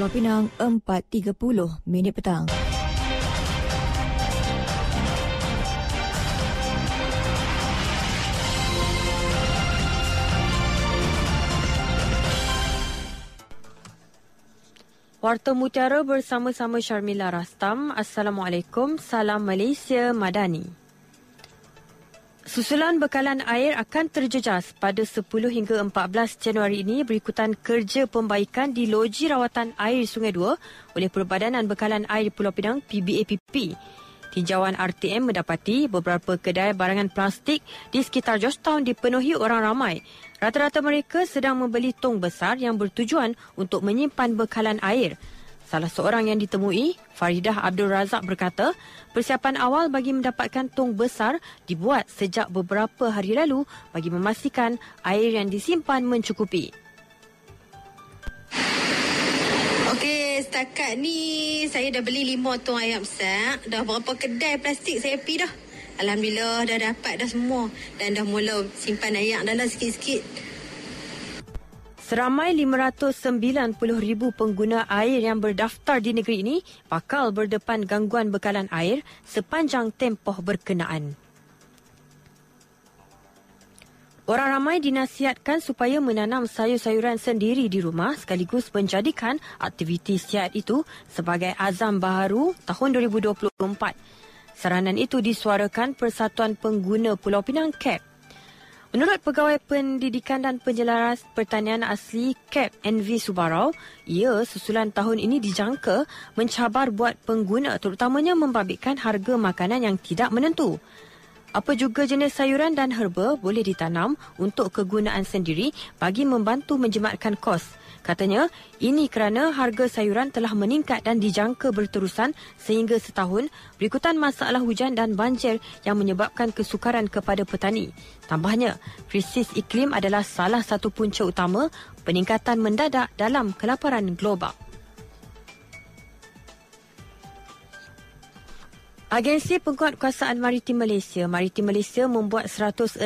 Pulau Pinang 4.30 minit petang. Warta Mutiara bersama-sama Sharmila Rastam. Assalamualaikum. Salam Malaysia Madani. Susulan bekalan air akan terjejas pada 10 hingga 14 Januari ini berikutan kerja pembaikan di loji rawatan air Sungai Dua oleh Perbadanan Bekalan Air Pulau Pinang PBAPP. Tinjauan RTM mendapati beberapa kedai barangan plastik di sekitar Georgetown dipenuhi orang ramai. Rata-rata mereka sedang membeli tong besar yang bertujuan untuk menyimpan bekalan air. Salah seorang yang ditemui, Faridah Abdul Razak berkata, persiapan awal bagi mendapatkan tong besar dibuat sejak beberapa hari lalu bagi memastikan air yang disimpan mencukupi. Okey, setakat ni saya dah beli lima tong ayam besar. Dah berapa kedai plastik saya pergi dah. Alhamdulillah dah dapat dah semua. Dan dah mula simpan air dalam sikit-sikit. Seramai 590,000 pengguna air yang berdaftar di negeri ini bakal berdepan gangguan bekalan air sepanjang tempoh berkenaan. Orang ramai dinasihatkan supaya menanam sayur-sayuran sendiri di rumah sekaligus menjadikan aktiviti sihat itu sebagai azam baharu tahun 2024. Saranan itu disuarakan Persatuan Pengguna Pulau Pinang CAP. Menurut Pegawai Pendidikan dan Penjelaras Pertanian Asli CAP NV Subarau, ia susulan tahun ini dijangka mencabar buat pengguna terutamanya membabitkan harga makanan yang tidak menentu. Apa juga jenis sayuran dan herba boleh ditanam untuk kegunaan sendiri bagi membantu menjematkan kos. Katanya, ini kerana harga sayuran telah meningkat dan dijangka berterusan sehingga setahun berikutan masalah hujan dan banjir yang menyebabkan kesukaran kepada petani. Tambahnya, krisis iklim adalah salah satu punca utama peningkatan mendadak dalam kelaparan global. Agensi Penguatkuasaan Maritim Malaysia, Maritim Malaysia membuat 167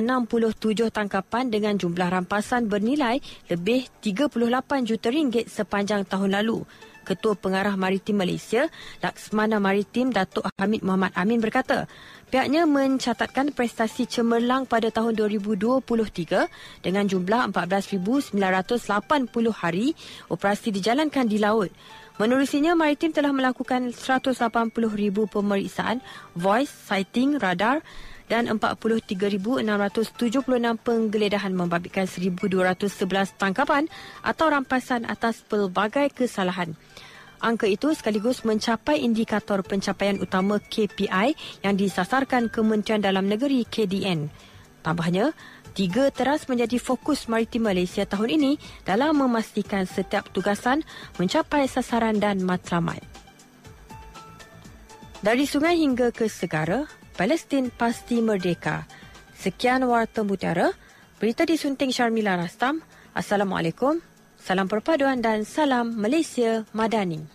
tangkapan dengan jumlah rampasan bernilai lebih 38 juta ringgit sepanjang tahun lalu. Ketua Pengarah Maritim Malaysia, Laksmana Maritim Datuk Hamid Muhammad Amin berkata, pihaknya mencatatkan prestasi cemerlang pada tahun 2023 dengan jumlah 14,980 hari operasi dijalankan di laut. Menerusinya, Maritim telah melakukan 180,000 pemeriksaan voice, sighting, radar dan 43,676 penggeledahan membabitkan 1,211 tangkapan atau rampasan atas pelbagai kesalahan. Angka itu sekaligus mencapai indikator pencapaian utama KPI yang disasarkan Kementerian Dalam Negeri KDN. Tambahnya, Tiga teras menjadi fokus Maritim Malaysia tahun ini dalam memastikan setiap tugasan mencapai sasaran dan matlamat. Dari sungai hingga ke segara, Palestin pasti merdeka. Sekian Warta Mutiara. Berita disunting Syarmila Rastam. Assalamualaikum. Salam perpaduan dan salam Malaysia Madani.